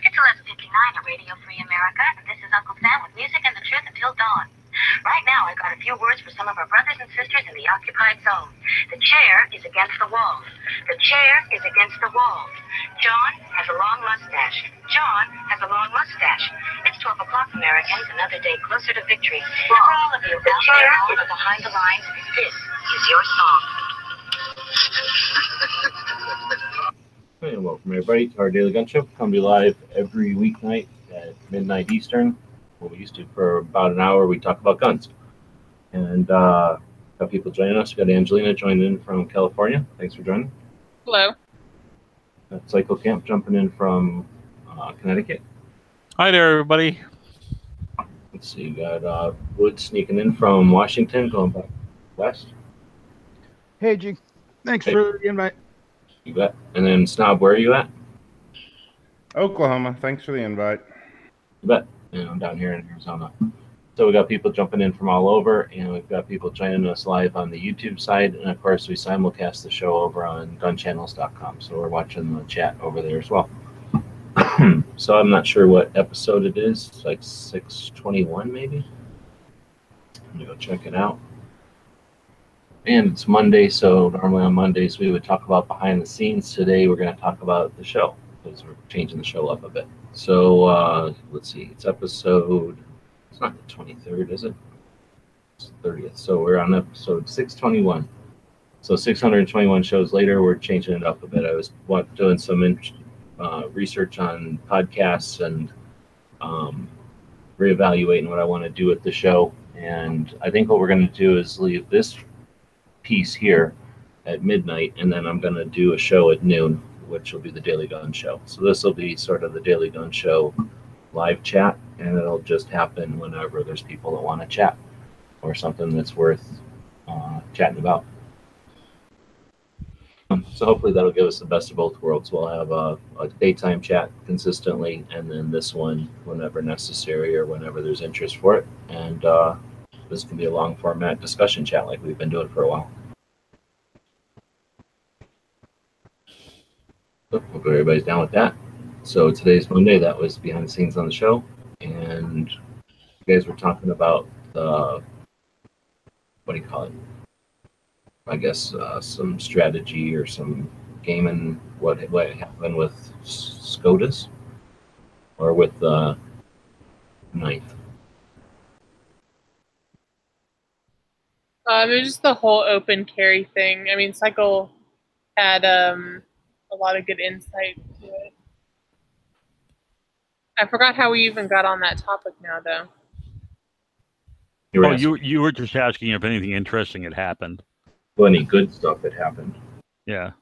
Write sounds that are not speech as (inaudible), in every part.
It's 11:59 at Radio Free America, this is Uncle Sam with music and the truth until dawn. Right now, I've got a few words for some of our brothers and sisters in the occupied zone. The chair is against the wall. The chair is against the wall. John has a long mustache. John has a long mustache. It's 12 o'clock, Americans, another day closer to victory. For all of you out there home or behind the lines, this is your song. (laughs) Hey, and welcome everybody to our Daily Gun Show. Come to you live every weeknight at midnight Eastern. Well, we used to for about an hour. We talk about guns, and uh, got people joining us. We got Angelina joining in from California. Thanks for joining. Hello. Got Psycho Camp jumping in from uh, Connecticut. Hi there, everybody. Let's see. You got uh, Wood sneaking in from Washington, going back west. Hey, G. Thanks Hey. for the invite. You bet. And then Snob, where are you at? Oklahoma. Thanks for the invite. You bet. And I'm down here in Arizona. So we got people jumping in from all over, and we've got people joining us live on the YouTube side, and of course we simulcast the show over on gunchannels.com. So we're watching the chat over there as well. (clears throat) so I'm not sure what episode it is, it's like 621 maybe. I'm gonna go check it out. And it's Monday, so normally on Mondays we would talk about behind the scenes. Today we're going to talk about the show because we're changing the show up a bit. So uh, let's see, it's episode. It's not the 23rd, is it? It's the 30th. So we're on episode 621. So 621 shows later, we're changing it up a bit. I was doing some in, uh, research on podcasts and um, reevaluating what I want to do with the show. And I think what we're going to do is leave this piece here at midnight, and then I'm going to do a show at noon, which will be the Daily Gun Show. So this will be sort of the Daily Gun Show live chat, and it'll just happen whenever there's people that want to chat or something that's worth uh, chatting about. Um, So hopefully that'll give us the best of both worlds. We'll have a, a daytime chat consistently, and then this one whenever necessary or whenever there's interest for it. And uh, this can be a long format discussion chat like we've been doing for a while. So everybody's down with that. So today's Monday. That was behind the scenes on the show, and you guys were talking about the what do you call it? I guess uh, some strategy or some gaming. What what happened with SCOTUS or with uh, Ninth? Um, it was just the whole open carry thing. I mean, Cycle had um, a lot of good insight to it. I forgot how we even got on that topic now, though. You Oh, asking you you were just asking if anything interesting had happened. Any good stuff that happened. Yeah.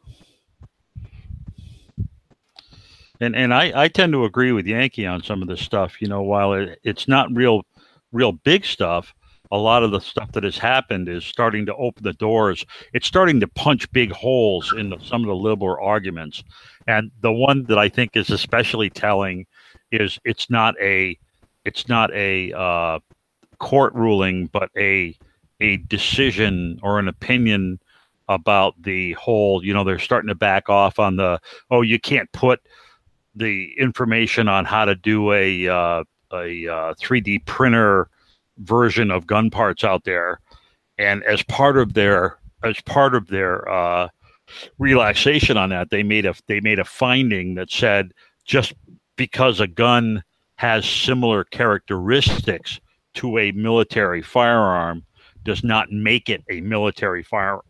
And and I, I tend to agree with Yankee on some of this stuff. You know, while it, it's not real real big stuff, a lot of the stuff that has happened is starting to open the doors. It's starting to punch big holes in the, some of the liberal arguments. And the one that I think is especially telling is it's not a it's not a uh, court ruling, but a a decision or an opinion about the whole. You know, they're starting to back off on the oh, you can't put the information on how to do a uh, a uh, 3D printer version of gun parts out there, and as part of their as part of their uh, relaxation on that, they made a they made a finding that said just because a gun has similar characteristics to a military firearm does not make it a military firearm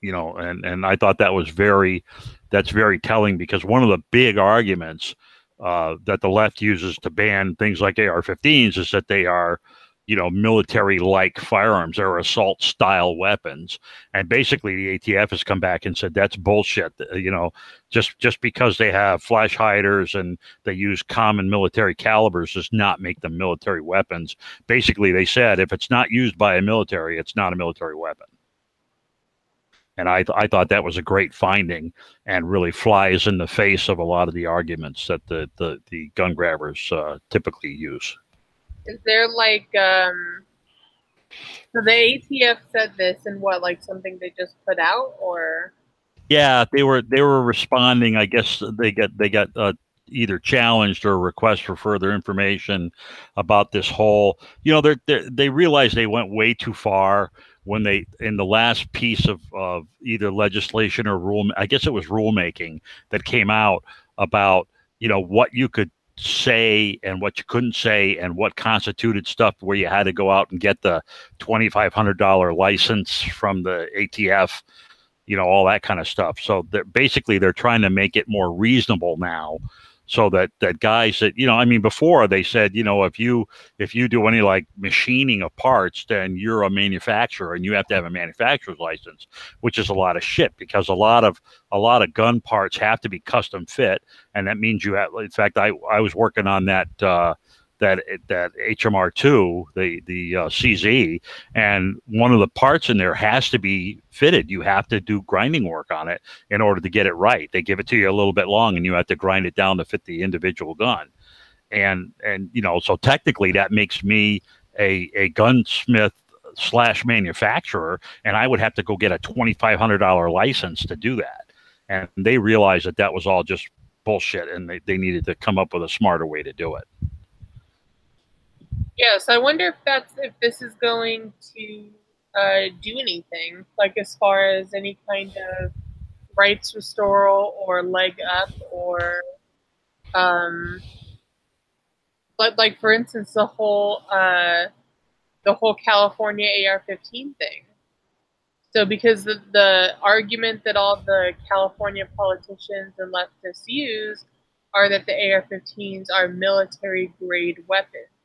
you know and and i thought that was very that's very telling because one of the big arguments uh, that the left uses to ban things like ar-15s is that they are you know military like firearms. They're assault style weapons. And basically the atf has come back and said that's bullshit. You know just just because they have flash hiders and they use common military calibers does not make them military weapons. Basically they said if it's not used by a military it's not a military weapon. And I, th- I thought that was a great finding and really flies in the face of a lot of the arguments that the, the, the gun grabbers uh, typically use. Is there like um so the ATF said this and what like something they just put out or Yeah, they were they were responding. I guess they got they got uh, either challenged or request for further information about this whole. You know, they they they realized they went way too far when they in the last piece of of either legislation or rule. I guess it was rulemaking that came out about you know what you could say and what you couldn't say and what constituted stuff where you had to go out and get the $2500 license from the ATF you know all that kind of stuff. So they're basically they're trying to make it more reasonable now so that that guys that you know i mean before they said you know if you if you do any like machining of parts then you're a manufacturer and you have to have a manufacturer's license which is a lot of shit because a lot of a lot of gun parts have to be custom fit. And that means you have in fact i i was working on that uh that that HMR2, the the uh, CZ, and one of the parts in there has to be fitted. You have to do grinding work on it in order to get it right. They give it to you a little bit long, and you have to grind it down to fit the individual gun. And and you know, so technically, that makes me a a gunsmith slash manufacturer, and I would have to go get a twenty five hundred dollar license to do that. And they realized that that was all just bullshit, and they, they needed to come up with a smarter way to do it. Yes, I wonder if that's if this is going to uh, do anything, like as far as any kind of rights restoral or leg up or um but like for instance the whole uh the whole California AR-15 thing. So because the, the argument that all the California politicians and leftists use are that the AR-15s are military grade weapons.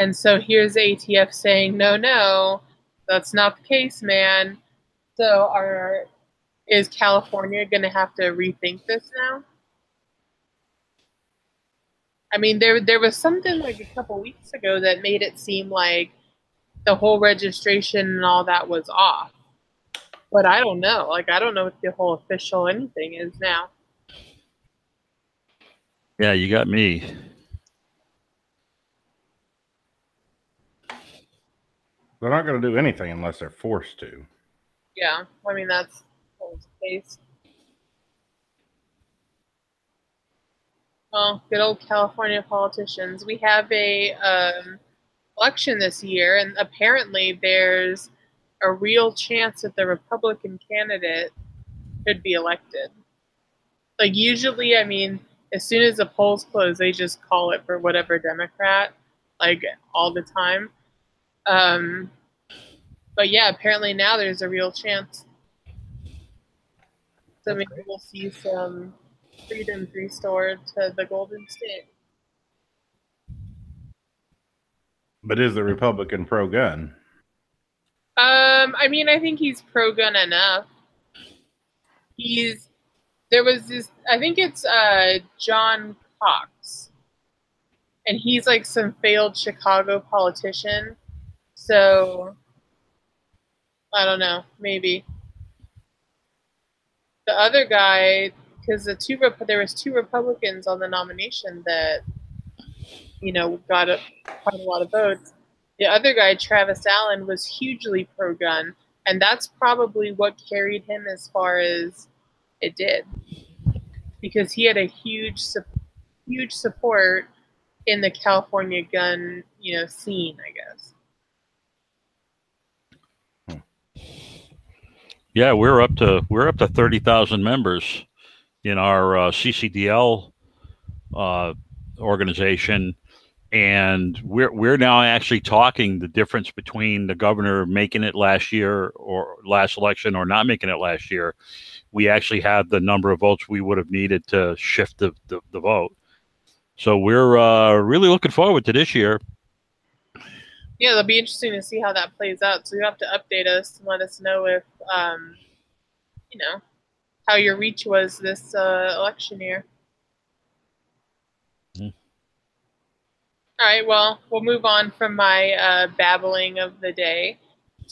And so here's ATF saying, no, no, that's not the case, man. So are is California going to have to rethink this now? I mean, there there was something like a couple weeks ago that made it seem like the whole registration and all that was off. But I don't know. Like I don't know what the whole official anything is now. Yeah, you got me. They're not going to do anything unless they're forced to. Yeah, I mean that's the case. Well, good old California politicians. We have a um, election this year, and apparently there's a real chance that the Republican candidate could be elected. Like usually, I mean, as soon as the polls close, they just call it for whatever Democrat, like all the time. Um, but yeah, apparently now there's a real chance. So maybe we'll see some freedoms restored to the Golden State. But is the Republican pro gun? Um, I mean, I think he's pro gun enough. He's there was this. I think it's uh, John Cox, and he's like some failed Chicago politician. So I don't know, maybe the other guy, because the two there was two Republicans on the nomination that you know got a, quite a lot of votes. The other guy, Travis Allen, was hugely pro gun, and that's probably what carried him as far as it did, because he had a huge, huge support in the California gun, you know, scene. I guess. Yeah, we're up to we're up to thirty thousand members in our uh, CCDL uh, organization, and we're we're now actually talking the difference between the governor making it last year or last election or not making it last year. We actually have the number of votes we would have needed to shift the, the, the vote. So we're uh, really looking forward to this year. Yeah, it'll be interesting to see how that plays out. So you have to update us and let us know if, um, you know, how your reach was this uh, election year. Mhm. All right. Well, we'll move on from my uh, babbling of the day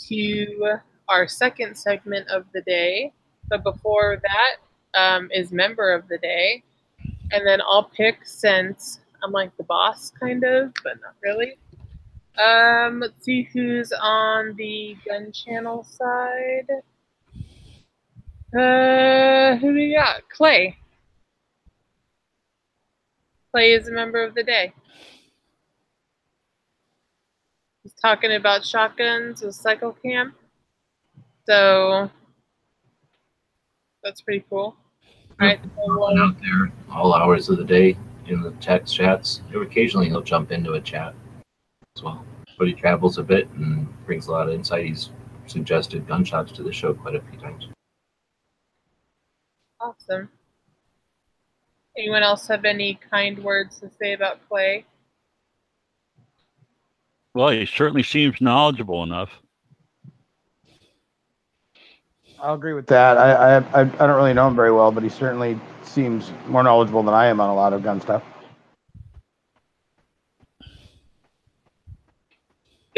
to our second segment of the day. But before that um, is member of the day. And then I'll pick since I'm like the boss, kind of, but not really. Um, let's see who's on the gun channel side. Uh, who do we got? Clay. Clay is a member of the day. He's talking about shotguns with Cycle Cam. So that's pretty cool. All right. so out there all hours of the day in the text chats. Occasionally he'll jump into a chat as well. But he travels a bit and brings a lot of insight. He's suggested gunshots to the show quite a few times. Awesome. Anyone else have any kind words to say about Clay? Well, he certainly seems knowledgeable enough. I'll agree with that. I, I I I don't really know him very well, but he certainly seems more knowledgeable than I am on a lot of gun stuff.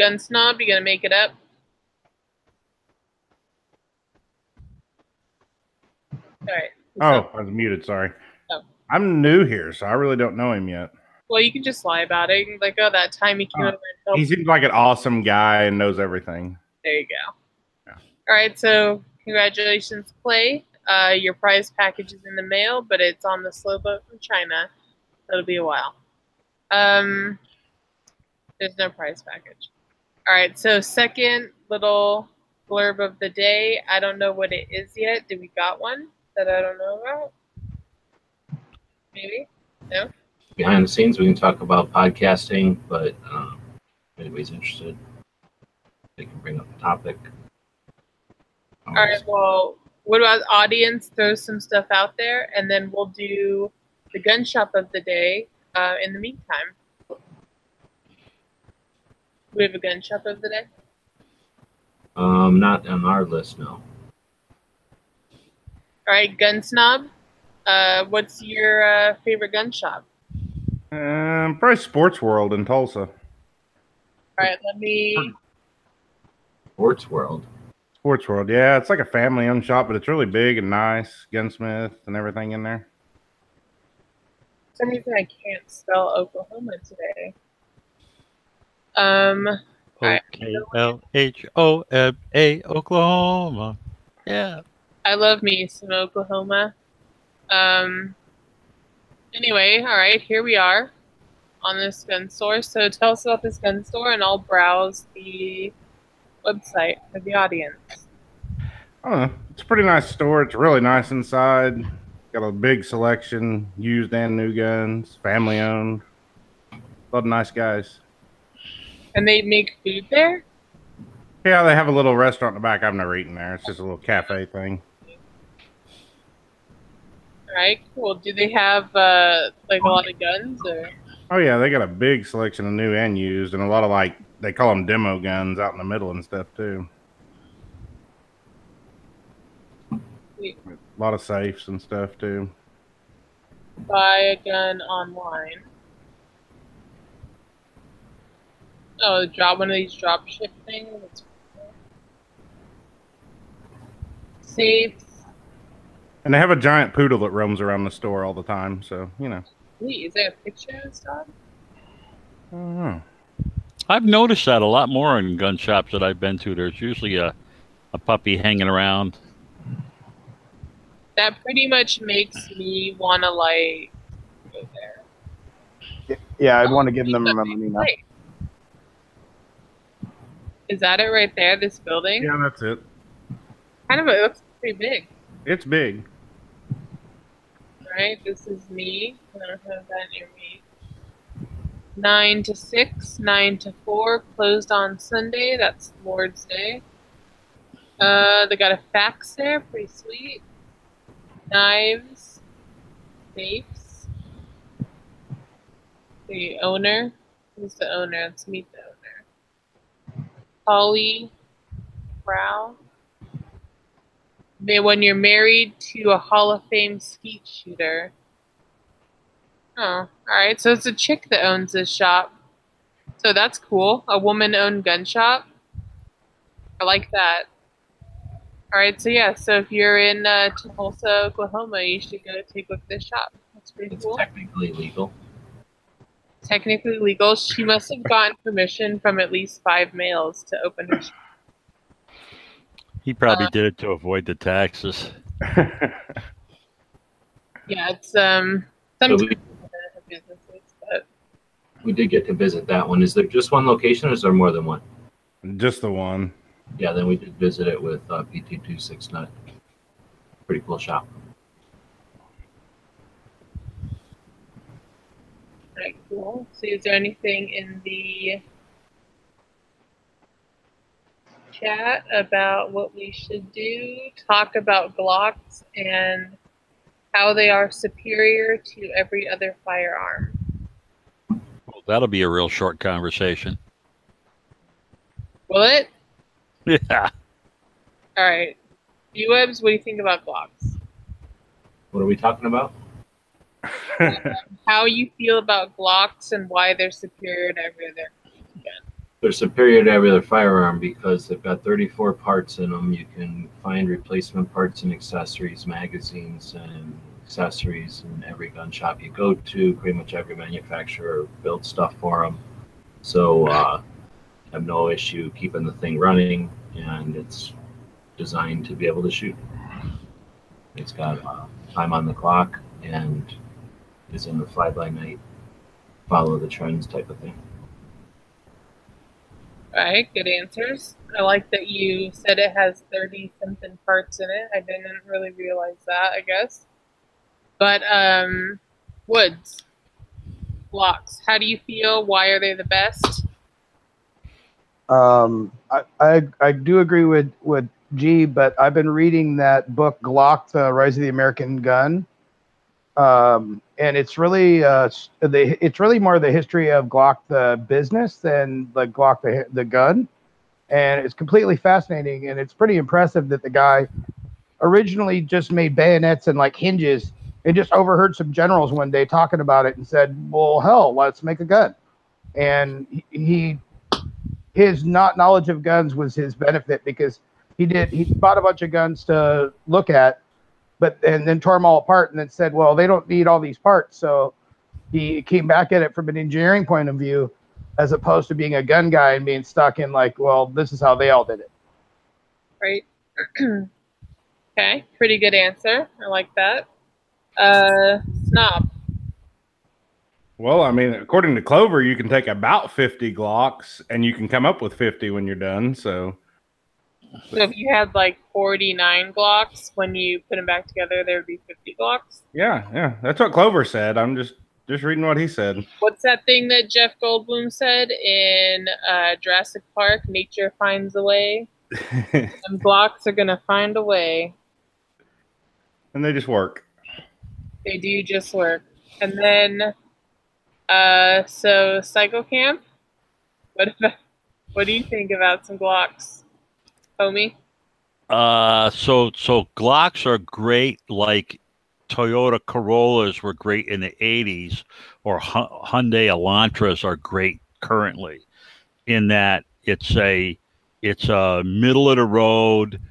Gun snob, you gonna make it up? All right. Oh, I was muted. Sorry. Oh. I'm new here, so I really don't know him yet. Well, you can just lie about it. You can be like, oh, that time he came Oh, over and. He seems like an awesome guy and knows everything. There you go. Yeah. All right. So congratulations, Clay. Uh, your prize package is in the mail, but it's on the slow boat from China. It'll be a while. Um, there's no prize package. All right. So second little blurb of the day. I don't know what it is yet. Did we got one that I don't know about? Maybe. No. Behind the scenes, we can talk about podcasting, but um, if anybody's interested, they can bring up the topic. All right. Well, what about audience? Throw some stuff out there, and then we'll do the gun shop of the day. Uh, in the meantime, we have a gun shop of the day. Um, not on our list, no. All right, gun snob. Uh, what's your uh, favorite gun shop? Um, probably Sports World in Tulsa. All right, let me. Sports World. Sports World, yeah, it's like a family-owned shop, but it's really big and nice. Gunsmith and everything in there. For some reason, I can't spell Oklahoma today. Um. O Alright. K L H O M A Oklahoma. Yeah. I love me some Oklahoma. Um. Anyway, all right, here we are on this gun store. So tell us about this gun store, and I'll browse the website for the audience. I. It's a pretty nice store. It's really nice inside. Got a big selection, used and new guns, family owned. A lot of nice guys. And they make food there. Yeah, they have a little restaurant in the back. I've never eaten there. It's just a little cafe thing. All right, cool. Do they have uh, like a lot of guns or? Oh yeah, they got a big selection of new and used, and a lot of like they call them demo guns out in the middle and stuff too. Sweet. A lot of safes and stuff too. buy a gun online. Oh, drop one of these drop ship things. That's cool. And they have a giant poodle that roams around the store all the time. So you know, Wait, is there a picture of this dog? I don't know. I've noticed that a lot more in gun shops that I've been to. There's usually a, a puppy hanging around. That pretty much makes me want to like go there. Yeah, I'd want to give them But a money now. Is that it right there? This building? Yeah, that's it. Kind of. It looks pretty big. It's big. right? This is me. I don't have that near me. Nine to six, nine to four, closed on Sunday. That's Lord's Day. Uh, they got a fax there, pretty sweet. Knives, safes. The owner. Who's the owner? Let's meet the. Holly Brown They, when you're married to a Hall of Fame skeet shooter. Oh, all right. So it's a chick that owns this shop. So that's cool. A woman-owned gun shop. I like that. All right, so yeah, so if you're in uh, Tulsa, Oklahoma, you should go take a look at this shop. That's pretty It's cool. technically legal. Technically legal. She must have gotten permission from at least five males to open her shop. He probably Uh, did it to avoid the taxes. (laughs) Yeah, it's um So sometimes we, businesses, but we did get to visit that one. Is there just one location or is there more than one? Just the one. Yeah, then we did visit it with uh, PT269. Pretty cool shop. Right, cool. So is there anything in the chat about what we should do? Talk about Glocks and how they are superior to every other firearm. Well, that'll be a real short conversation. Will it? (laughs) Yeah. All right. UWebs, what do you think about Glocks? What are we talking about? (laughs) How you feel about Glocks and why they're superior to every other gun. They're superior to every other firearm because they've got 34 parts in them. You can find replacement parts and accessories, magazines, and accessories in every gun shop you go to. Pretty much every manufacturer builds stuff for them. So, uh, have no issue keeping the thing running, and it's designed to be able to shoot. It's got uh, time on the clock and is in the fly by night, follow the trends type of thing. All right, good answers. I like that you said it has 30 something parts in it. I didn't really realize that, I guess. But, um, Woods, Glocks, how do you feel? Why are they the best? Um, I, I I do agree with with G, but I've been reading that book Glock: The Rise of the American Gun, um, and it's really uh, the it's really more the history of Glock the business than the Glock the the gun, and it's completely fascinating and it's pretty impressive that the guy originally just made bayonets and like hinges and just overheard some generals one day talking about it and said, "Well, hell, let's make a gun," and he- he his not knowledge of guns was his benefit because he did he bought a bunch of guns to look at but and then tore them all apart and then said well they don't need all these parts so he came back at it from an engineering point of view as opposed to being a gun guy and being stuck in like well this is how they all did it Right? (clears throat) okay, pretty good answer. I like that. Uh, Snob, Well, I mean, according to Clover, you can take about 50 Glocks and you can come up with 50 when you're done. So, so if you had like 49 Glocks, when you put them back together, there would be 50 Glocks? yeah, yeah, that's what Clover said. I'm just just reading what he said. What's that thing that Jeff Goldblum said in uh, Jurassic Park? Nature finds a way. (laughs) And Glocks are gonna find a way. and they just work. They do just work. And then, uh, so Psycho Camp. What about, what do you think about some Glocks, homie? Uh, so so Glocks are great, like Toyota Corollas were great in the '80s, or Hyundai Elantras are great currently, in that it's a it's a middle of the road,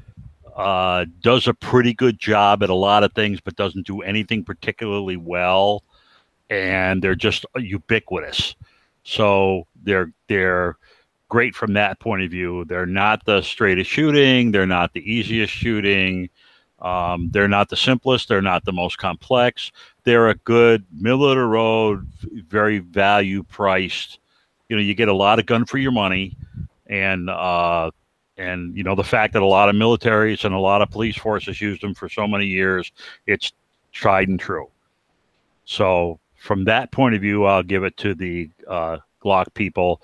uh, does a pretty good job at a lot of things, but doesn't do anything particularly well, and they're just ubiquitous. So they're they're great from that point of view. They're not the straightest shooting. They're not the easiest shooting. Um, they're not the simplest. They're not the most complex. They're a good middle of the road, very value priced. You know, you get a lot of gun for your money, and uh, and you know the fact that a lot of militaries and a lot of police forces used them for so many years, it's tried and true. So from that point of view, I'll give it to the uh, Glock people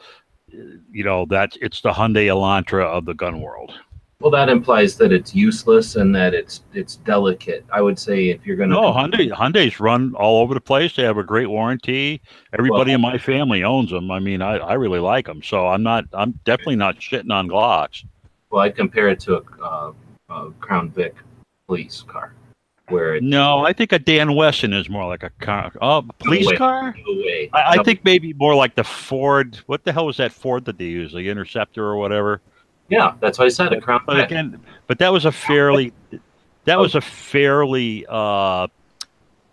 you know that it's the Hyundai Elantra of the gun world. Well, that implies that it's useless and that it's it's delicate. I would say if you're going to No, Hyundai Hyundai's run all over the place. They have a great warranty. Everybody Well- in my family owns them. I mean, I, I really like them. So I'm not I'm definitely not shitting on Glocks. well, I'd compare it to a, uh, a Crown Vic police car, where it's No, I think a Dan Wesson is more like a car. Oh, police way. car. no way. I, I No, think maybe more like the Ford. What the hell was that Ford that they use? The Interceptor or whatever. Yeah, that's what I said. A Crown But Vic. again, but that was a fairly that was a fairly uh,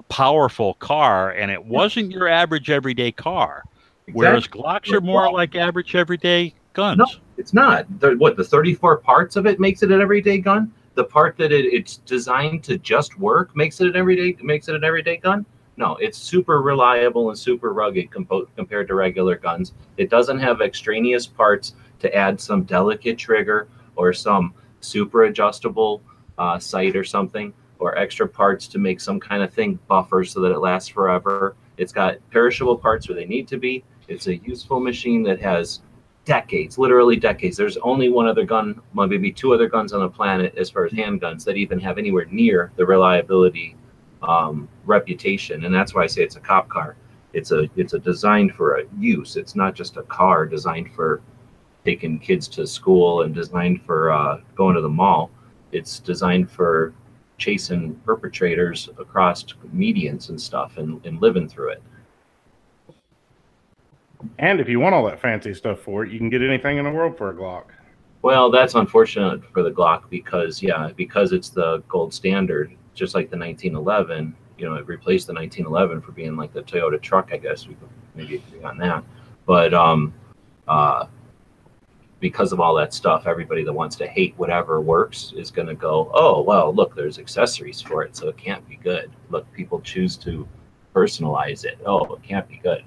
powerful car, and it wasn't your average everyday car. Whereas Glocks are more like average everyday guns. No, it's not. The, what the 34 parts of it makes it an everyday gun. The part that it, it's designed to just work makes it an everyday makes it an everyday gun. No, it's super reliable and super rugged compo- compared to regular guns. It doesn't have extraneous parts to add some delicate trigger or some super adjustable uh, sight or something, or extra parts to make some kind of thing buffer so that it lasts forever. It's got perishable parts where they need to be. It's a useful machine that has decades, literally decades. There's only one other gun, well, maybe two other guns on the planet as far as handguns that even have anywhere near the reliability um, reputation, and that's why I say it's a cop car. It's a it's a designed for a use. It's not just a car designed for taking kids to school and designed for uh, going to the mall. It's designed for chasing perpetrators across medians and stuff and, and living through it. And if you want all that fancy stuff for it, you can get anything in the world for a Glock. Well, that's unfortunate for the Glock because yeah, because it's the gold standard, just like the 1911. You know, it replaced the 1911 for being like the Toyota truck. I guess we could maybe agree on that. But um, uh, because of all that stuff, everybody that wants to hate whatever works is going to go, oh well, look, there's accessories for it, so it can't be good. Look, people choose to personalize it. Oh, it can't be good.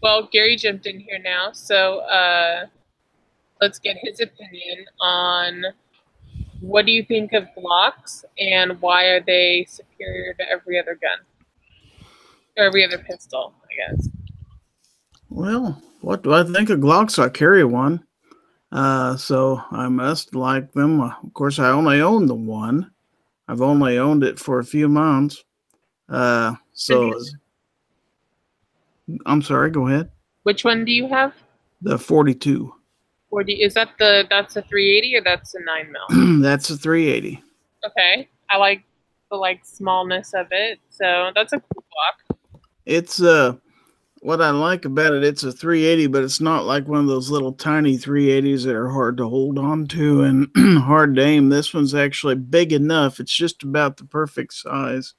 Well, Gary jumped in here now, so uh, let's get his opinion on what do you think of Glocks and why are they superior to every other gun or every other pistol? I guess. Well, what do I think of Glocks? I carry one, uh, so I must like them. Uh, Of course, I only own the one. I've only owned it for a few months. Uh, so I'm sorry. Go ahead. Which one do you have? The 42. Or do, is that the that's a 380 or that's a nine mil? (clears throat) That's a 380. Okay, I like the like smallness of it, so that's a cool Glock. It's uh what I like about it, it's a 380, but it's not like one of those little tiny 380s that are hard to hold on to and (clears throat) hard to aim. This one's actually big enough. It's just about the perfect size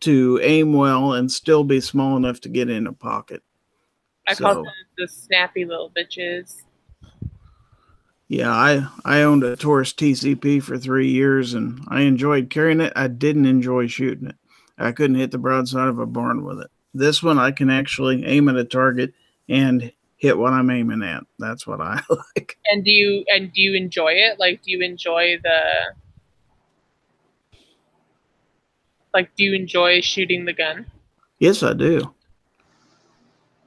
to aim well and still be small enough to get in a pocket. I call them the snappy little bitches. Yeah, I I owned a Taurus TCP for three years and I enjoyed carrying it. I didn't enjoy shooting it. I couldn't hit the broadside of a barn with it. This one I can actually aim at a target and hit what I'm aiming at. That's what I (laughs) like. And do you and do you enjoy it? Like, do you enjoy the like? Do you enjoy shooting the gun? Yes, I do.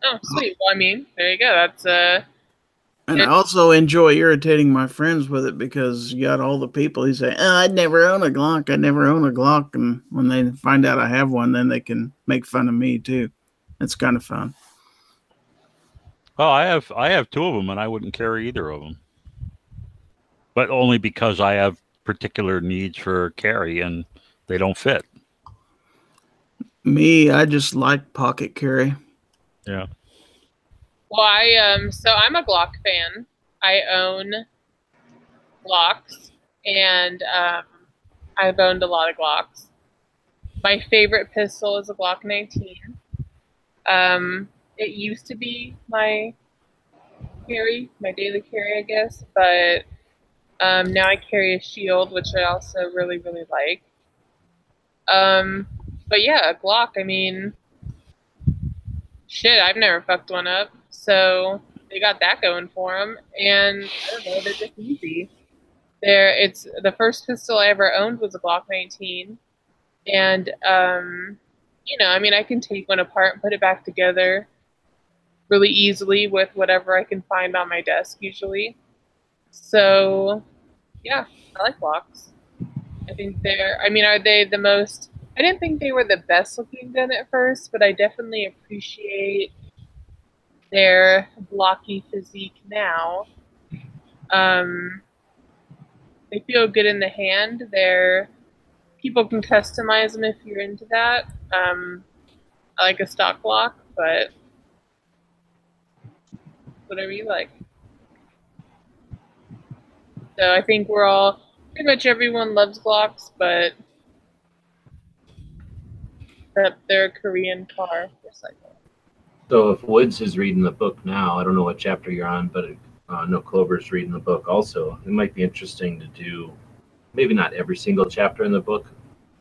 Oh, sweet. Well, I mean, there you go. That's uh, And I also enjoy irritating my friends with it because you got all the people who say, oh, I'd never own a Glock. I'd never own a Glock. And when they find out I have one, then they can make fun of me too. It's kind of fun. Oh, I have I have two of them, and I wouldn't carry either of them. But only because I have particular needs for carry, and they don't fit. Me, I just like pocket carry. Yeah. well, I um, so I'm a Glock fan. I own Glocks, and um, I've owned a lot of Glocks. My favorite pistol is a Glock 19. Um, it used to be my carry, my daily carry, I guess, but um, now I carry a Shield, which I also really, really like. Um, but yeah, a Glock. I mean, shit, I've never fucked one up, so they got that going for them, and I don't know, they're just easy. They're it's the first pistol I ever owned was a Glock 19, and um, you know, I mean, I can take one apart and put it back together really easily with whatever I can find on my desk usually. So, yeah, I like Glocks. I think they're. I mean, are they the most? I didn't think they were the best looking gun at first, but I definitely appreciate their blocky physique now. Um, they feel good in the hand. They're people can customize them if you're into that. Um, I like a stock Glock, but whatever you like. So I think we're all pretty much everyone loves Glocks, but except their Korean car motorcycle. So if Woods is reading the book now, I don't know what chapter you're on, but uh, I know Clover's reading the book also. It might be interesting to do, maybe not every single chapter in the book,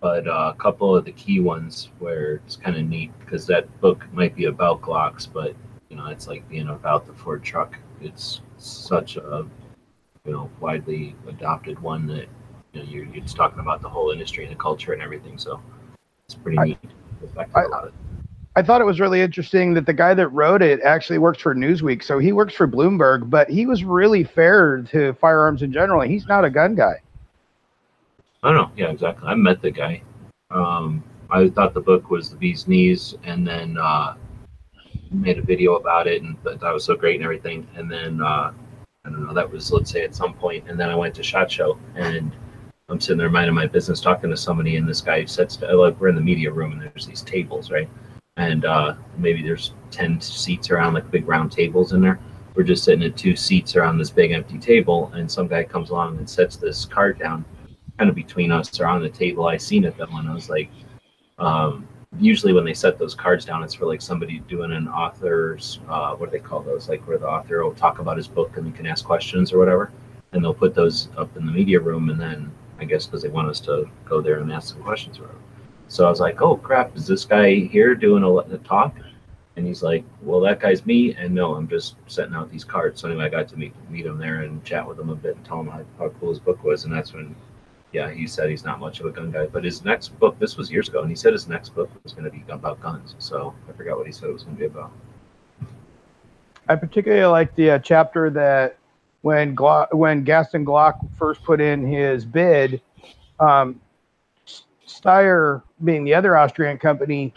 but uh, a couple of the key ones where it's kind of neat because that book might be about Glocks, but you know it's like being about the Ford truck. It's such a you know widely adopted one that you know you're, you're just talking about the whole industry and the culture and everything. So it's pretty I- neat. I- I thought it was really interesting that the guy that wrote it actually works for Newsweek. So he works for Bloomberg, but he was really fair to firearms in general. He's not a gun guy. I don't know. Yeah, exactly. I met the guy. Um, I thought the book was the bee's knees, and then uh, made a video about it, and thought that was so great and everything. And then uh, I don't know. That was let's say at some point, and then I went to Shot Show, and I'm sitting there minding my business, talking to somebody, and this guy sits. Like we're in the media room, and there's these tables, right? And uh, maybe there's ten seats around, like big round tables in there. We're just sitting at two seats around this big empty table, and some guy comes along and sets this card down kind of between us or on the table. I seen it though, and I was like, um, usually when they set those cards down, it's for like somebody doing an author's, uh, what do they call those? Like where the author will talk about his book and they can ask questions or whatever. And they'll put those up in the media room, and then I guess because they want us to go there and ask some questions or whatever. So I was like, oh crap, is this guy here doing a, a talk? And he's like, well, that guy's me, and no, I'm just setting out these cards. So anyway, I got to meet meet him there and chat with him a bit and tell him how, how cool his book was, and that's when yeah, he said he's not much of a gun guy, but his next book, this was years ago, and he said his next book was going to be about guns. So I forgot what he said it was going to be about. I particularly like the uh, chapter that when Glock, when Gaston Glock first put in his bid, um, Steyr, being the other Austrian company,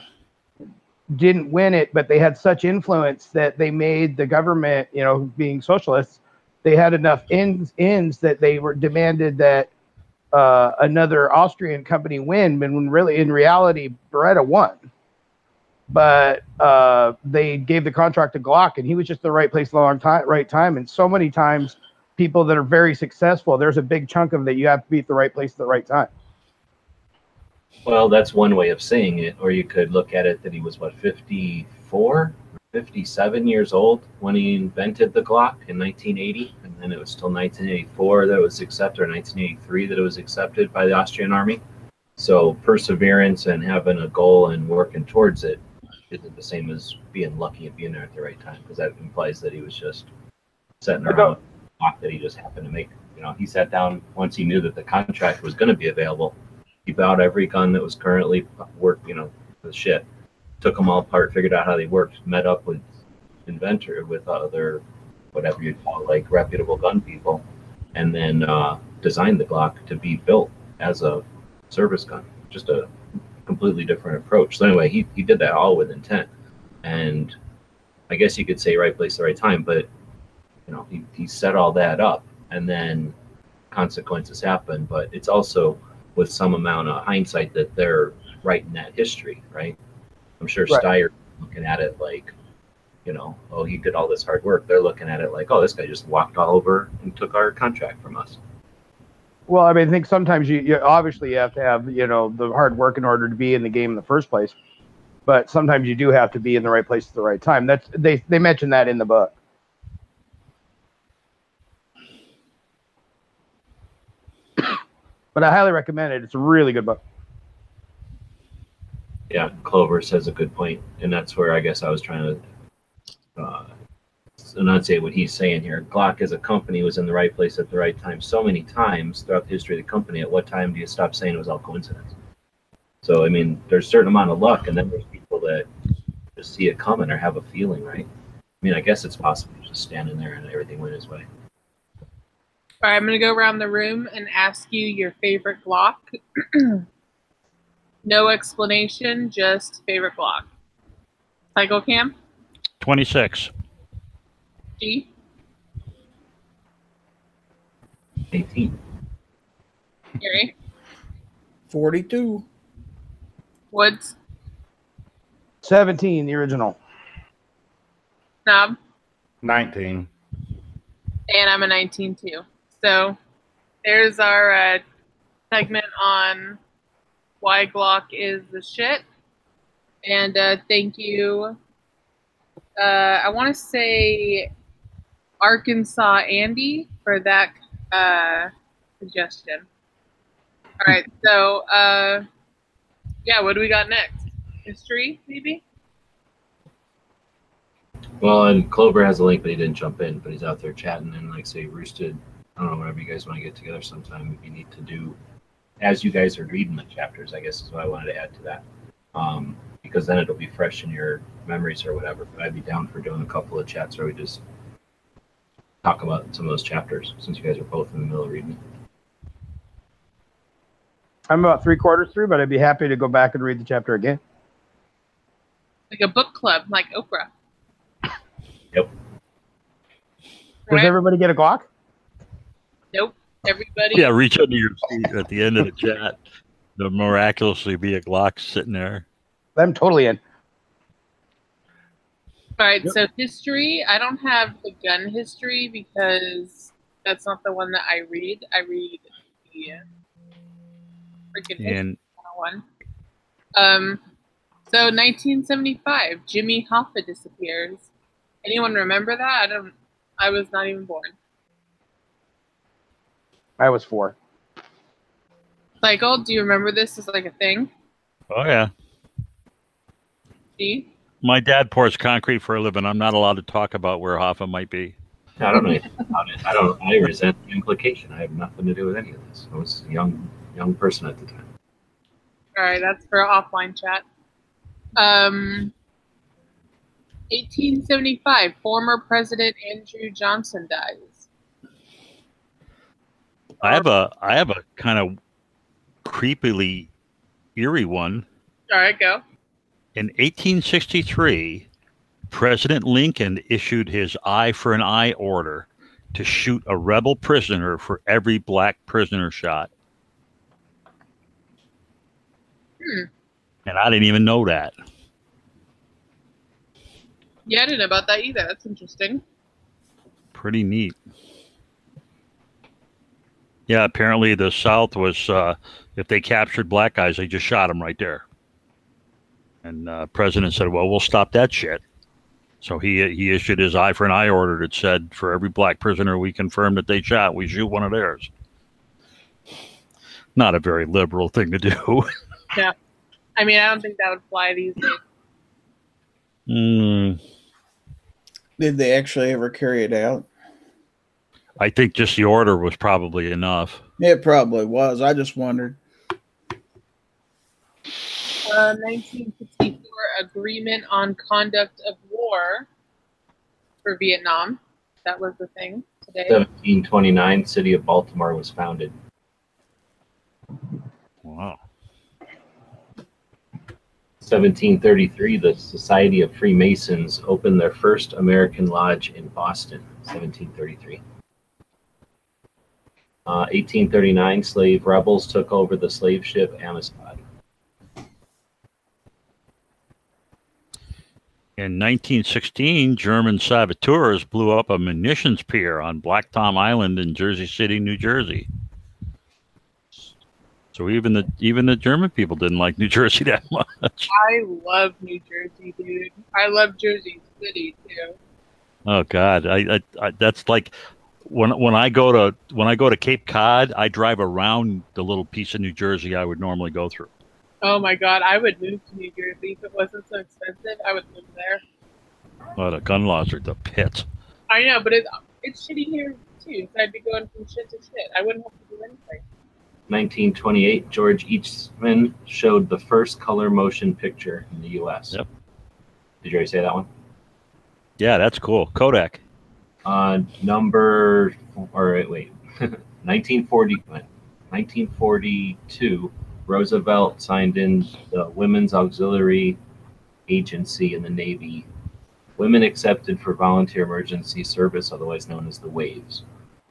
didn't win it, but they had such influence that they made the government, you know, being socialists, they had enough ends ends that they were demanded that uh, another Austrian company win, but when really in reality Beretta won. But uh, they gave the contract to Glock, and he was just the right place, the wrong time, right time. And so many times, people that are very successful, there's a big chunk of that you have to be at the right place at the right time. Well, that's one way of saying it, or you could look at it that he was what 54, 57 years old when he invented the Glock in 1980, and then it was till 1984 that it was accepted, or 1983 that it was accepted by the Austrian army. So perseverance and having a goal and working towards it isn't the same as being lucky and being there at the right time, because that implies that he was just setting I around clock that he just happened to make. You know, he sat down once he knew that the contract was going to be available. He bought every gun that was currently work, you know, the shit. Took them all apart, figured out how they worked, met up with inventor, with other, whatever you call, it, like reputable gun people, and then uh, designed the Glock to be built as a service gun. Just a completely different approach. So anyway, he, he did that all with intent, and I guess you could say right place, the right time. But you know, he, he set all that up, and then consequences happen. But it's also with some amount of hindsight that they're writing that history, right? I'm sure Right. Steyr looking at it like, you know, oh, he did all this hard work. They're looking at it like, oh, this guy just walked all over and took our contract from us. Well, I mean, I think sometimes you, you obviously you have to have you know the hard work in order to be in the game in the first place, but sometimes you do have to be in the right place at the right time. That's they they mention that in the book. But I highly recommend it. It's a really good book. Yeah, Clover says a good point, and that's where I guess I was trying to uh, Enunciate what he's saying here. Glock as a company was in the right place at the right time so many times throughout the history of the company. At what time do you stop saying it was all coincidence? So I mean, there's a certain amount of luck, and then there's people that just see it coming or have a feeling, right? I mean, I guess it's possible just standing there and everything went his way. All right, I'm gonna go around the room and ask you your favorite Glock. (clears throat) no explanation, just favorite Glock. Cycle cam. Twenty six. 18. Gary. 42. Woods. 17, the original. Snob. 19. And I'm a 19 too. So there's our uh, segment on why Glock is the shit. And uh, thank you. Uh, I want to say Arkansas Andy for that uh, suggestion. All right, so uh, yeah, what do we got next? History, maybe? Well, and Clover has a link, but he didn't jump in. But he's out there chatting and like say roosted. I don't know. Whenever you guys want to get together, sometime If you need to do as you guys are reading the chapters. I guess is what I wanted to add to that, um, because then it'll be fresh in your memories or whatever. But I'd be down for doing a couple of chats where we just talk about some of those chapters since you guys are both in the middle of reading. I'm about three quarters through, but I'd be happy to go back and read the chapter again. Like a book club, like Oprah. (laughs) Yep. Does Right? everybody get a Glock? Nope. Everybody. Yeah, reach under your seat at the end of the chat. There'll miraculously be a Glock sitting there. I'm totally in. All right, Yep. so history. I don't have the gun history because that's not the one that I read. I read the uh, freaking And one. Um, so 1975, Jimmy Hoffa disappears. Anyone remember that? I don't. I was not even born. I was four. Michael, Do you remember this as like a thing? oh yeah, G. my dad pours concrete for a living. I'm not allowed to talk about where Hoffa might be. I don't know anything about it. I don't. I resent the implication. I have nothing to do with any of this. I was a young young person at the time. All right, that's for offline chat. Um, 1875, former President Andrew Johnson dies. I have a I have a kind of creepily eerie one. All right, go. In 1863, President Lincoln issued his eye for an eye order to shoot a rebel prisoner for every black prisoner shot. Hmm. And I didn't even know that. Yeah, I didn't know about that either. That's interesting. Pretty neat. Yeah, apparently the South was, uh, if they captured black guys, they just shot them right there. And uh, President said, "Well, we'll stop that shit." So he he issued his eye for an eye order that said, for every black prisoner we confirm that they shot, we shoot one of theirs. Not a very liberal thing to do. (laughs) Yeah, I mean, I don't think that would fly these days. mm, Did they actually ever carry it out? I think just the order was probably enough. It probably was. I just wondered. Uh, 1964 Agreement on Conduct of War for Vietnam. That was the thing today. 1729, city of Baltimore was founded. Wow. 1733, the Society of Freemasons opened their first American lodge in Boston. 1733. Uh, 1839, slave rebels took over the slave ship Amistad. In 1916, German saboteurs blew up a munitions pier on Black Tom Island in Jersey City, New Jersey. So even the even the German people didn't like New (laughs) Jersey that much. I love New Jersey, dude. I love Jersey City too. Oh God, I, I, I that's like when when I go to when I go to Cape Cod, I drive around the little piece of New Jersey I would normally go through. Oh my god, I would move to New Jersey if it wasn't so expensive. I would live there. Oh, the gun laws are the pit. I know, but it, it's shitty here too. So I'd be going from shit to shit. I wouldn't have to do anything. 1928, George Eastman showed the first color motion picture in the U.S. Yep. Did you already say that one? Yeah, that's cool. Kodak. Uh, number, or wait, wait. (laughs) 1940, 1942, Roosevelt signed in the Women's Auxiliary Agency in the Navy. Women accepted for volunteer emergency service, otherwise known as the WAVES.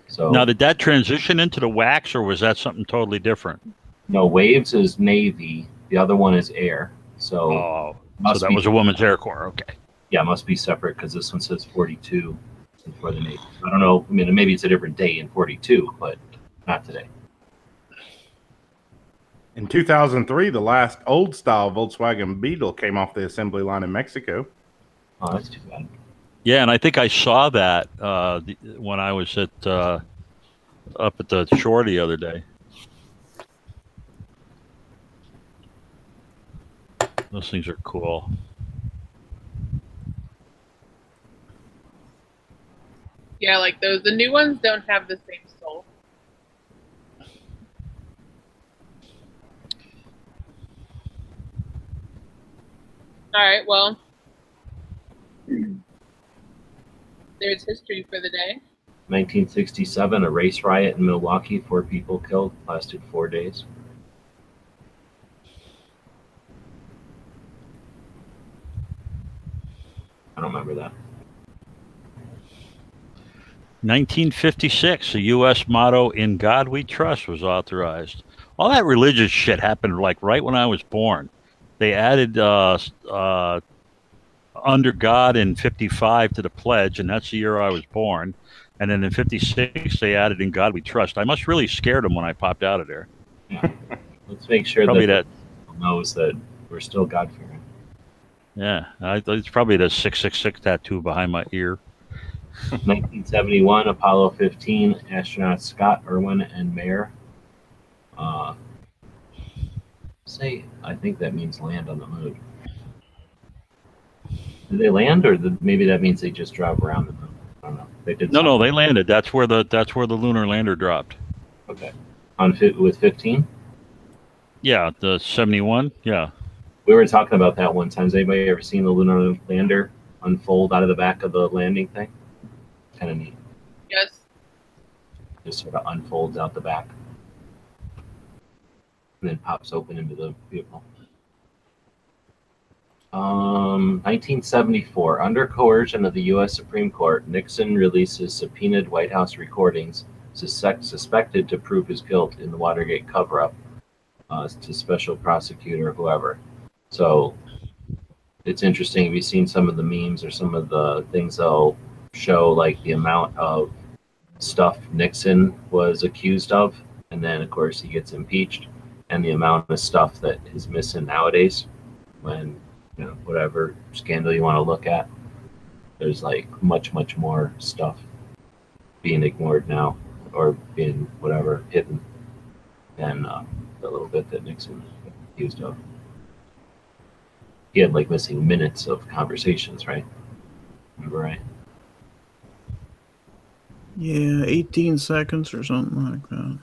So Now, did that transition into the WACs, or was that something totally different? no, WAVES is Navy. The other one is Air. So Oh, so that be was a woman's Air Corps. Okay. yeah, must be separate because this one says 42. before the Navy. I don't know. I mean, maybe it's a different day in 42, but not today. In 2003, the last old style Volkswagen Beetle came off the assembly line in Mexico. Oh, that's too bad. Yeah, and I think I saw that uh, the, when I was at uh, up at the shore the other day. Those things are cool. Yeah, like those. The new ones don't have the same All right. Well, (clears throat) there's history for the day. 1967, a race riot in Milwaukee. Four people killed. Lasted four days. I don't remember that. 1956, the U.S. motto "In God We Trust" was authorized. All that religious shit happened like right when I was born. They added uh, uh, "Under God" in '55 to the pledge, and that's the year I was born. And then in '56, they added "In God We Trust." I must really scared them when I popped out of there. Yeah. Let's make sure Probably that, that. knows that we're still God fearing. Yeah, I, it's probably the 666 tattoo behind my ear. (laughs) (laughs) 1971, Apollo 15, astronauts Scott, Irwin, and Mayer. Uh, say, I think that means land on the moon. Did they land, or the, maybe that means they just drove around the moon? I don't know. They did. No, no, they landed. That's where the that's where the lunar lander dropped. Okay. On fit with 15, Yeah, the 71. Yeah. we were talking about that one time. Has anybody ever seen the lunar lander unfold out of the back of the landing thing? Kind of neat. Yes. Just sort of unfolds out the back, and then pops open into the vehicle. Um, 1974, under coercion of the U.S. Supreme Court, Nixon releases subpoenaed White House recordings suspect, suspected to prove his guilt in the Watergate cover-up uh, to special prosecutor whoever. So it's interesting. Have you seen some of the memes or some of the things they'll show, like the amount of stuff Nixon was accused of, and then of course he gets impeached, and the amount of stuff that is missing nowadays when you know whatever scandal you want to look at there's like much much more stuff being ignored now or being whatever hidden than uh, the little bit that nixon accused of. He had like missing minutes of conversations right? Remember right? Yeah, 18 seconds or something like that.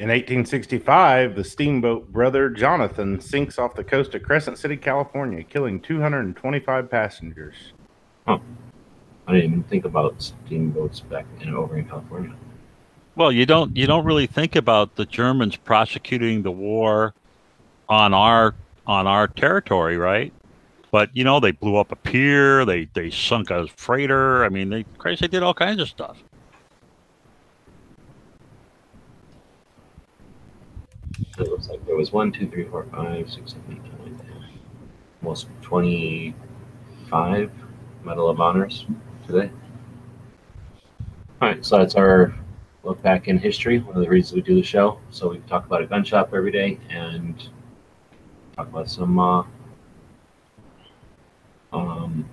In 1865, the steamboat Brother Jonathan sinks off the coast of Crescent City, California, killing 225 passengers. Huh. i didn't even think about steamboats back in over in california Well, you don't you don't really think about the Germans prosecuting the war on our on our territory, right? But you know, they blew up a pier, they they sunk a freighter. I mean, they Christ, they did all kinds of stuff. It looks like there was one, two, three, four, five, six, seven, eight, nine, ten. Almost 25 Medal of Honors today. All right, so that's our look back in history. One of the reasons we do the show. So we talk about a gun shop every day and talk about some uh, um,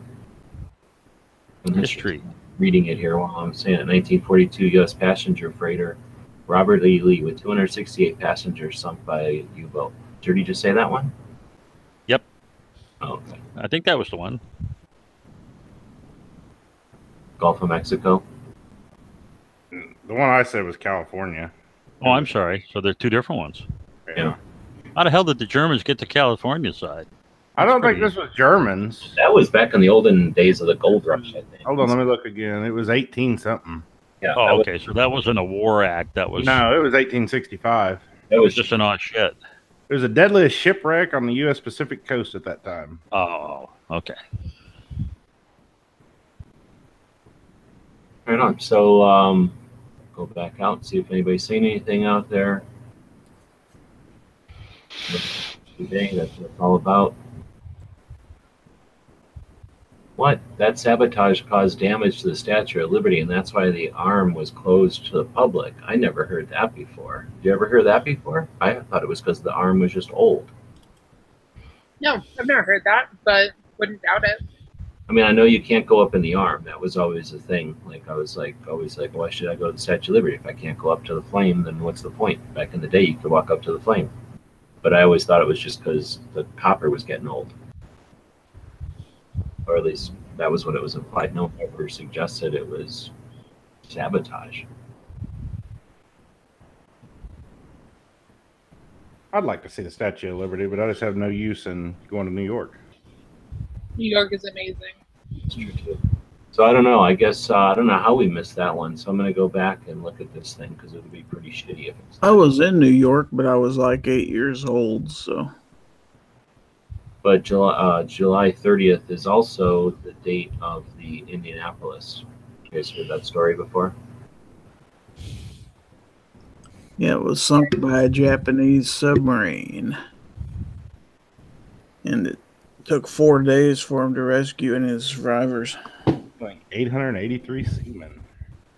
some History. Reading it here while I'm saying it. 1942 U.S. passenger freighter Robert E. Lee with 268 passengers sunk by a U-boat. Did you just say that one? Yep. Oh, okay. I think that was the one. Gulf of Mexico. The one I said was California. Oh, I'm sorry. So there's two different ones. Yeah. How the hell did the Germans get to California side? I don't That's think this was Germans. That was back in the olden days of the gold rush, I think. Hold on, let me look again. It was 18 something. Yeah, that Oh, was- okay. So that wasn't a war act. That was No, it was 1865. it was was just an odd shit. It was the deadliest shipwreck on the U.S. Pacific coast at that time. Oh, okay. Right on. So um, go back out and see if anybody's seen anything out there. Today, that's what it's all about. What? That sabotage caused damage to the Statue of Liberty, and that's why the arm was closed to the public. I never heard that before. Did you ever hear that before? I thought it was because the arm was just old. No, I've never heard that, but wouldn't doubt it. I mean, I know you can't go up in the arm. That was always a thing. Like I was like always like, why should I go to the Statue of Liberty if I can't go up to the flame? Then what's the point? Back in the day, you could walk up to the flame, but I always thought it was just because the copper was getting old, or at least that was what it was implied. No one ever suggested it was sabotage. I'd like to see the Statue of Liberty, but I just have no use in going to New York. New York is amazing. It's true too. So I don't know. I guess uh, I don't know how we missed that one. So I'm gonna go back and look at this thing because it would be pretty shitty if it's. I was in New York, but I was like eight years old, so But July uh, July 30th is also the date of the Indianapolis. You guys heard that story before? yeah, it was sunk by a Japanese submarine, and it took four days for him to rescue any of the survivors. Like 883 seamen.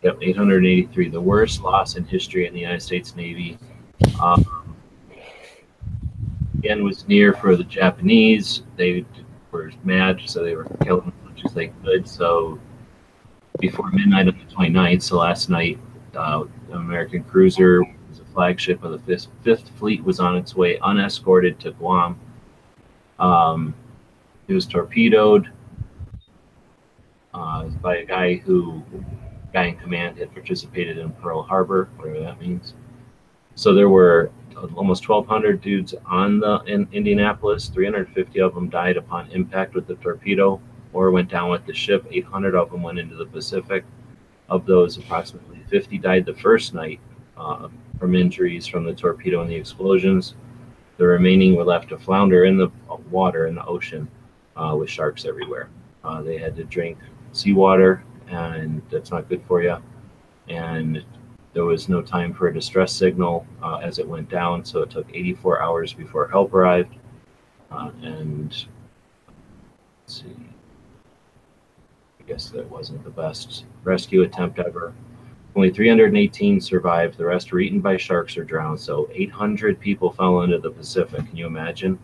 Yep, 883, the worst loss in history in the United States Navy. Um, again, was near for the Japanese. They were mad, so they were killing as much as they could. So before midnight on the 29th, so last night, uh, an American cruiser was a flagship of the Fifth, Fifth Fleet was on its way unescorted to Guam. Um, it was torpedoed uh, by a guy who guy in command had participated in Pearl Harbor, whatever that means. So there were almost 1,200 dudes on the in Indianapolis. 350 of them died upon impact with the torpedo or went down with the ship. 800 of them went into the Pacific. Of those, approximately 50 died the first night uh, from injuries from the torpedo and the explosions. The remaining were left to flounder in the water in the ocean uh, with sharks everywhere. Uh, they had to drink seawater, and that's not good for you. And there was no time for a distress signal uh, as it went down, so it took 84 hours before help arrived. Uh, and let's see, I guess that wasn't the best rescue attempt ever. Only 318 survived. The rest were eaten by sharks or drowned. So 800 people fell into the Pacific. Can you imagine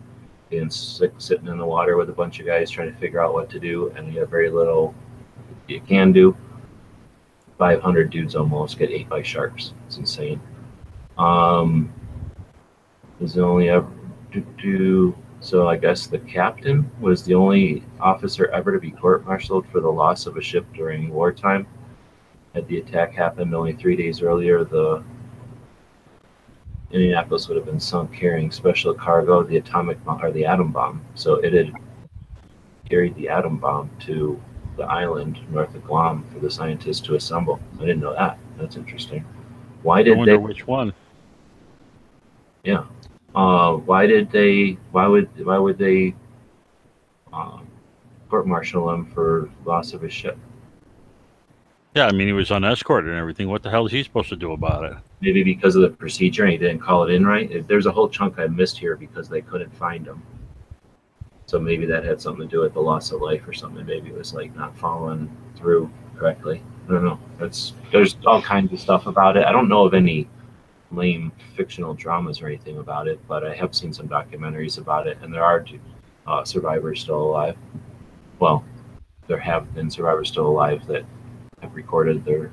being sick, sitting in the water with a bunch of guys trying to figure out what to do, and you have very little you can do. 500 dudes almost get ate by sharks. It's insane. Um, there's only ever do, do so. I guess the captain was the only officer ever to be court-martialed for the loss of a ship during wartime. Had the attack happened only three days earlier, the Indianapolis would have been sunk carrying special cargo, the atomic bomb or the atom bomb. So it had carried the atom bomb to the island north of Guam for the scientists to assemble. I didn't know that. That's interesting. Why I did wonder they? which one. Yeah. Uh, why did they? Why would? Why would they? Um, court-martial him for loss of his ship. Yeah, I mean he was unescorted and everything. What the hell is he supposed to do about it? Maybe because of the procedure and he didn't call it in right. There's a whole chunk I missed here because they couldn't find him. So maybe that had something to do with the loss of life or something. Maybe it was like not following through correctly. I don't know. That's there's all kinds of stuff about it. I don't know of any lame fictional dramas or anything about it, but I have seen some documentaries about it, and there are uh, survivors still alive. Well, there have been survivors still alive that have recorded their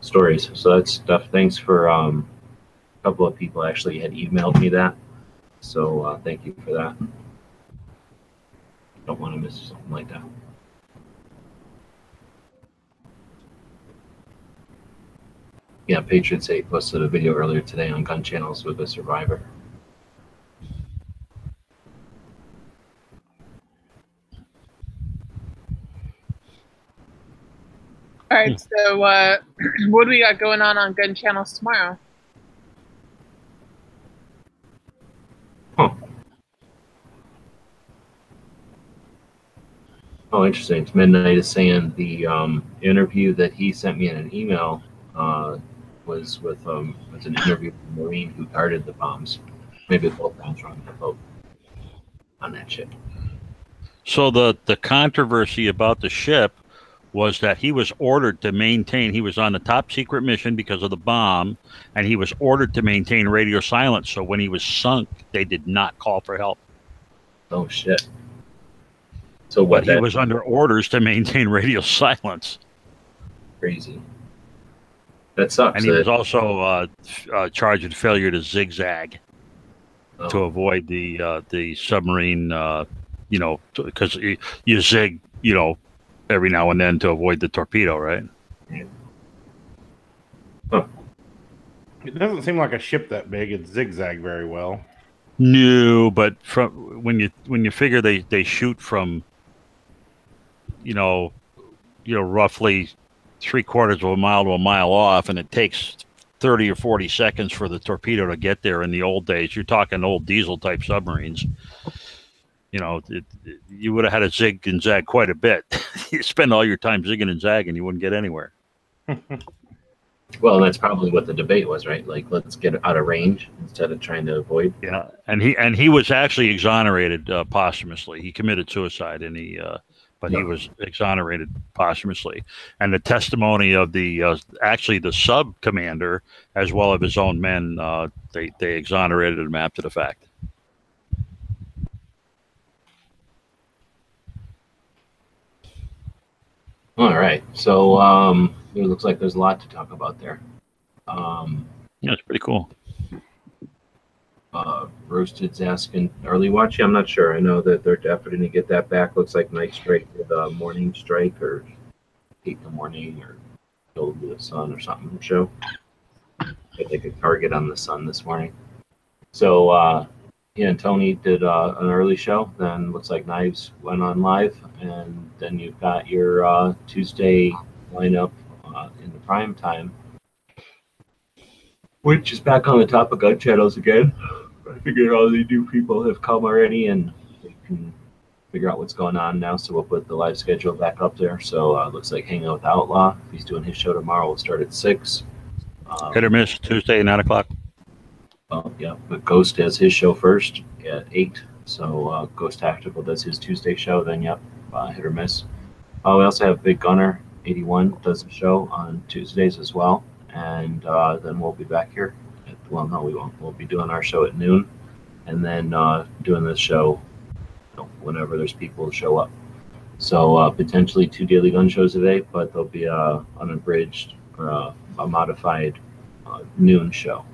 stories. So that's stuff. Thanks for um, a couple of people actually had emailed me that. So uh, thank you for that. Don't want to miss something like that. Yeah, Patriots 8 posted a video earlier today on gun channels with a survivor. All right, so uh, (clears throat) what do we got going on on gun channels tomorrow? Oh, interesting. It's Midnight is saying the um, interview that he sent me in an email uh, was with um, was an interview with a Marine who guarded the bombs. Maybe both bombs were on the boat on that ship. So the the controversy about the ship was that he was ordered to maintain. He was on a top secret mission because of the bomb, and he was ordered to maintain radio silence. So when he was sunk, they did not call for help. Oh shit. So what? But he That was under orders to maintain radio (laughs) silence, crazy. That sucks. and he that- was also uh, uh, charged with failure to zigzag oh, to avoid the uh, the submarine. Uh, you know, because you, you zig, you know, every now and then to avoid the torpedo, right? Yeah. It doesn't seem like a ship that big. It zigzag very well. No, but from when you when you figure they they shoot from, you know, you know roughly three quarters of a mile to a mile off, and it takes thirty or forty seconds for the torpedo to get there. In the old days, you're talking old diesel type submarines. You know, it, it- you would have had to zig and zag quite a bit. (laughs) you spend all your time zigging and zagging, you wouldn't get anywhere. Well, that's probably what the debate was, right? Like, let's get out of range instead of trying to avoid. Yeah, and he and he was actually exonerated uh, posthumously. He committed suicide, and he, uh, but he was exonerated posthumously. And the testimony of the uh, actually the sub commander, as well as his own men, uh, they they exonerated him after the fact. All right. So um, it looks like there's a lot to talk about there. Um, Yeah, it's pretty cool. Uh, Roasted's asking early watch. I'm not sure. I know that they're definitely going to get that back. Looks like night strike with a morning strike or eight in the morning or to the sun or something show. I think a target on the sun this morning. So uh, yeah, and Tony did uh, an early show. Then looks like Knives went on live, and then you've got your uh, Tuesday lineup uh, in the prime time, which is back on the top of gun channels again. I figured all the new people have come already, and they can figure out what's going on now. So we'll put the live schedule back up there. So uh, looks like Hanging Out with Outlaw. He's doing his show tomorrow, we'll start at six. Um, Hit or miss Tuesday nine o'clock. yeah, but Ghost has his show first at eight. So uh, Ghost Tactical does his Tuesday show. Then, yep, uh, hit or miss. Uh, we also have Big Gunner eighty one does a show on Tuesdays as well, and uh, then we'll be back here. Well, no, we won't. We'll be doing our show at noon, and then uh, doing this show you know, whenever there's people show up. So uh, potentially two daily gun shows a day, but there'll be a unabridged or a, a modified uh, noon show.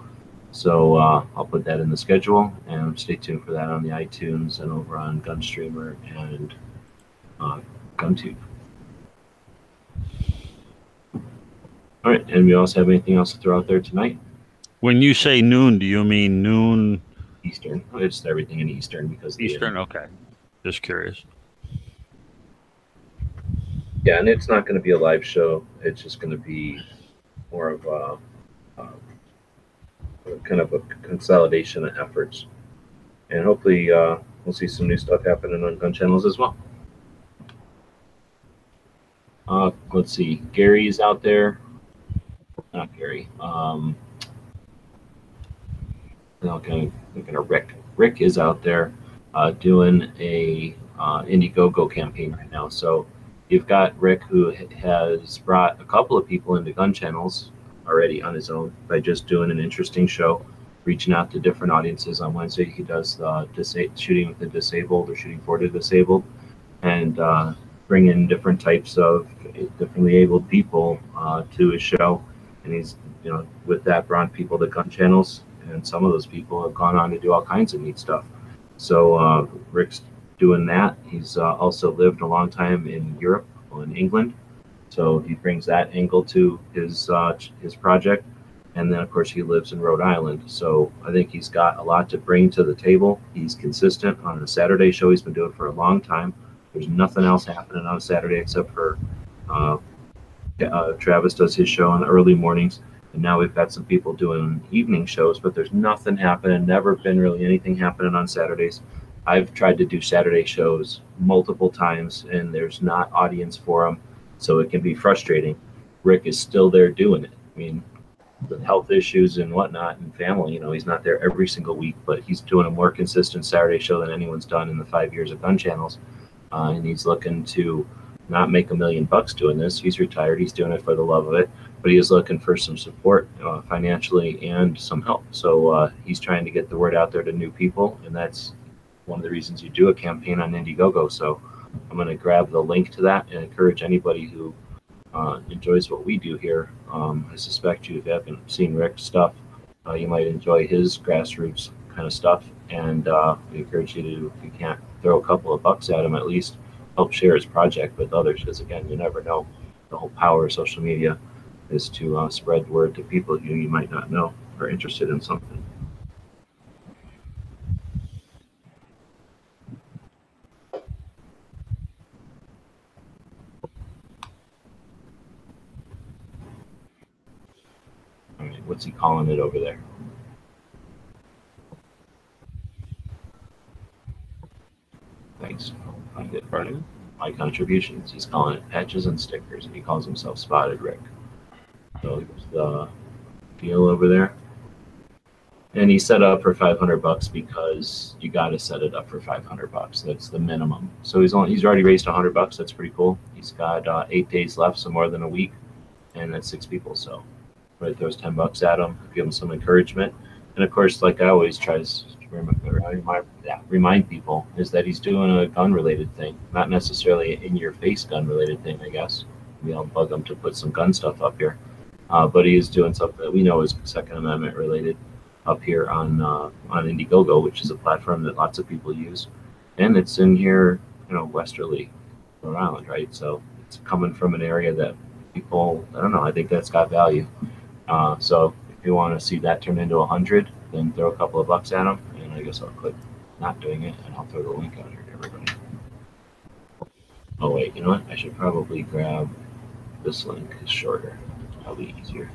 So uh, I'll put that in the schedule and stay tuned for that on the iTunes and over on Gunstreamer and uh, GunTube. All right, and we also have anything else to throw out there tonight? When you say noon, do you mean noon Eastern. It's everything in Eastern because the- Eastern? Okay, just curious. Yeah, and it's not going to be a live show. It's just going to be more of a, uh, kind of a consolidation of efforts, and hopefully uh, we'll see some new stuff happening on gun channels as well. Uh, let's see, Gary's out there. Not Gary. Um, okay, looking at Rick. Rick is out there uh, doing a uh, Indiegogo campaign right now. So you've got Rick who has brought a couple of people into gun channels already on his own by just doing an interesting show, reaching out to different audiences. On Wednesday, he does uh, disa- shooting with the disabled or shooting for the disabled, and uh, bring in different types of differently abled people uh, to his show. And he's, you know, with that brought people to gun channels, and some of those people have gone on to do all kinds of neat stuff. So uh, Rick's doing that. He's uh, also lived a long time in Europe, in England, so he brings that angle to his uh, his project. And then, of course, he lives in Rhode Island, so I think he's got a lot to bring to the table. He's consistent on a Saturday show. He's been doing for a long time. There's nothing else happening on Saturday except for uh, uh, Travis does his show in the early mornings, and now we've got some people doing evening shows. But there's nothing happening. Never been really anything happening on Saturdays. I've tried to do Saturday shows multiple times, and there's not audience for them, so it can be frustrating. Rick is still there doing it. I mean, the health issues and whatnot, and family. You know, he's not there every single week, but he's doing a more consistent Saturday show than anyone's done in the five years of gun channels. uh, and he's looking to not make a million bucks doing this. He's retired. He's doing it for the love of it, but he is looking for some support uh, financially and some help. So uh, he's trying to get the word out there to new people, and that's one of the reasons you do a campaign on Indiegogo. So I'm going to grab the link to that and encourage anybody who uh, enjoys what we do here. Um, I suspect you, if you haven't seen Rick's stuff, uh, you might enjoy his grassroots kind of stuff. And uh, we encourage you to, if you can't throw a couple of bucks at him, at least help share his project with others. Because again, you never know. The whole power of social media is to uh, spread word to people you you might not know are interested in something. All right, what's he calling it over there? Thanks. I Pardon? my contributions. He's calling it patches and stickers, and he calls himself Spotted Rick. So the deal over there. And he set up for 500 bucks because you got to set it up for 500 bucks. That's the minimum. So he's only he's already raised 100 bucks. That's pretty cool. He's got uh, eight days left, so more than a week, and that's six people. So right throws 10 bucks at him, give him some encouragement, and of course, like I always try to remind, remind people is that he's doing a gun related thing, not necessarily in your face gun related thing. I guess we all bug him to put some gun stuff up here, uh, but he is doing something that we know is Second Amendment related up here on uh, on Indiegogo, which is a platform that lots of people use, and it's in here, you know, westerly Rhode Island, right? So it's coming from an area that people, I don't know, I think that's got value. Uh, so if you want to see that turn into a hundred, then throw a couple of bucks at them, and I guess I'll click not doing it, and I'll throw the link out here to everybody. Oh wait, you know what? I should probably grab this link. It's shorter. Probably easier.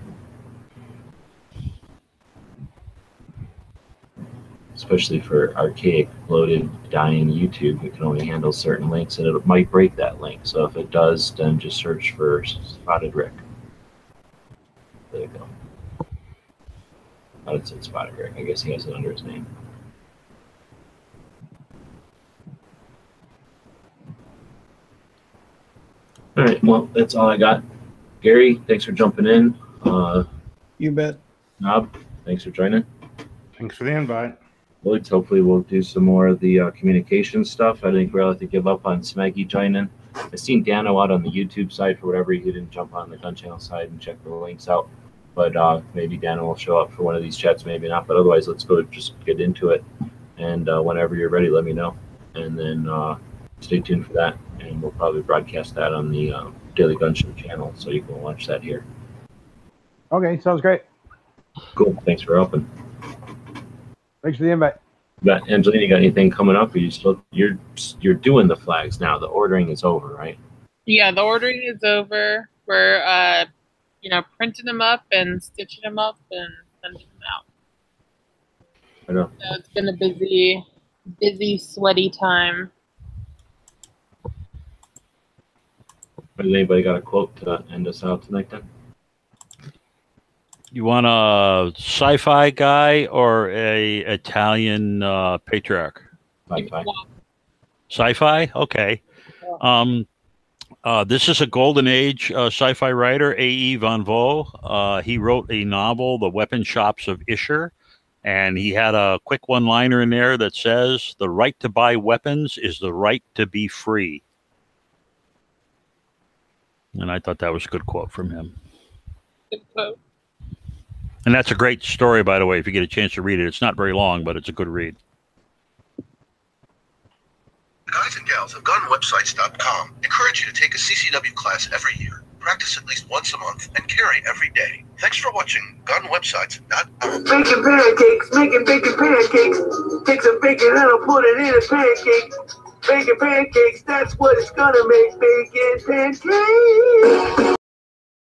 Especially for archaic, bloated, dying YouTube, it can only handle certain links, and it might break that link. So if it does, then just search for Spotted Rick. There you go. Oh, it's in Spotted Rick. I guess he has it under his name. All right. Well, that's all I got. Gary, thanks for jumping in. Uh, You bet. Knob, thanks for joining. Thanks for the invite. Woods, hopefully we'll do some more of the uh, communication stuff. I think we'll have to give up on Smeggy joining. I seen Dano out on the YouTube side for whatever he didn't jump on the gun channel side and check the links out. But uh, maybe Dano will show up for one of these chats, maybe not. But otherwise, let's go just get into it. And uh, whenever you're ready, let me know. And then uh, stay tuned for that. And we'll probably broadcast that on the uh, Daily Gun Show channel, so you can watch that here. Okay, sounds great. Cool. Thanks for helping. Thanks for the invite. Got Angelina, you got anything coming up? Are you still you're you're doing the flags now? The ordering is over, right? Yeah, the ordering is over. We're uh, you know, printing them up and stitching them up and sending them out. I know. So it's been a busy, busy, sweaty time. Has anybody got a quote to end us out tonight? Then You want a sci-fi guy or a Italian uh, patriarch? bye bye. Sci-fi, okay. Um, uh, this is a golden age uh, sci-fi writer, A.E. Van Vogt. Uh, he wrote a novel, The Weapon Shops of Isher, and he had a quick one-liner in there that says, "The right to buy weapons is the right to be free." And I thought that was a good quote from him. Good quote. And that's a great story, by the way. If you get a chance to read it, it's not very long, but it's a good read. Guys and gals of GunWebsites.com encourage you to take a CCW class every year, practice at least once a month, and carry every day. Thanks for watching GunWebsites.com. Making pancakes, making bacon pancakes. Take some bacon and I'll put it in a pancake. Bacon pancakes, that's what it's gonna make. Bacon pancakes.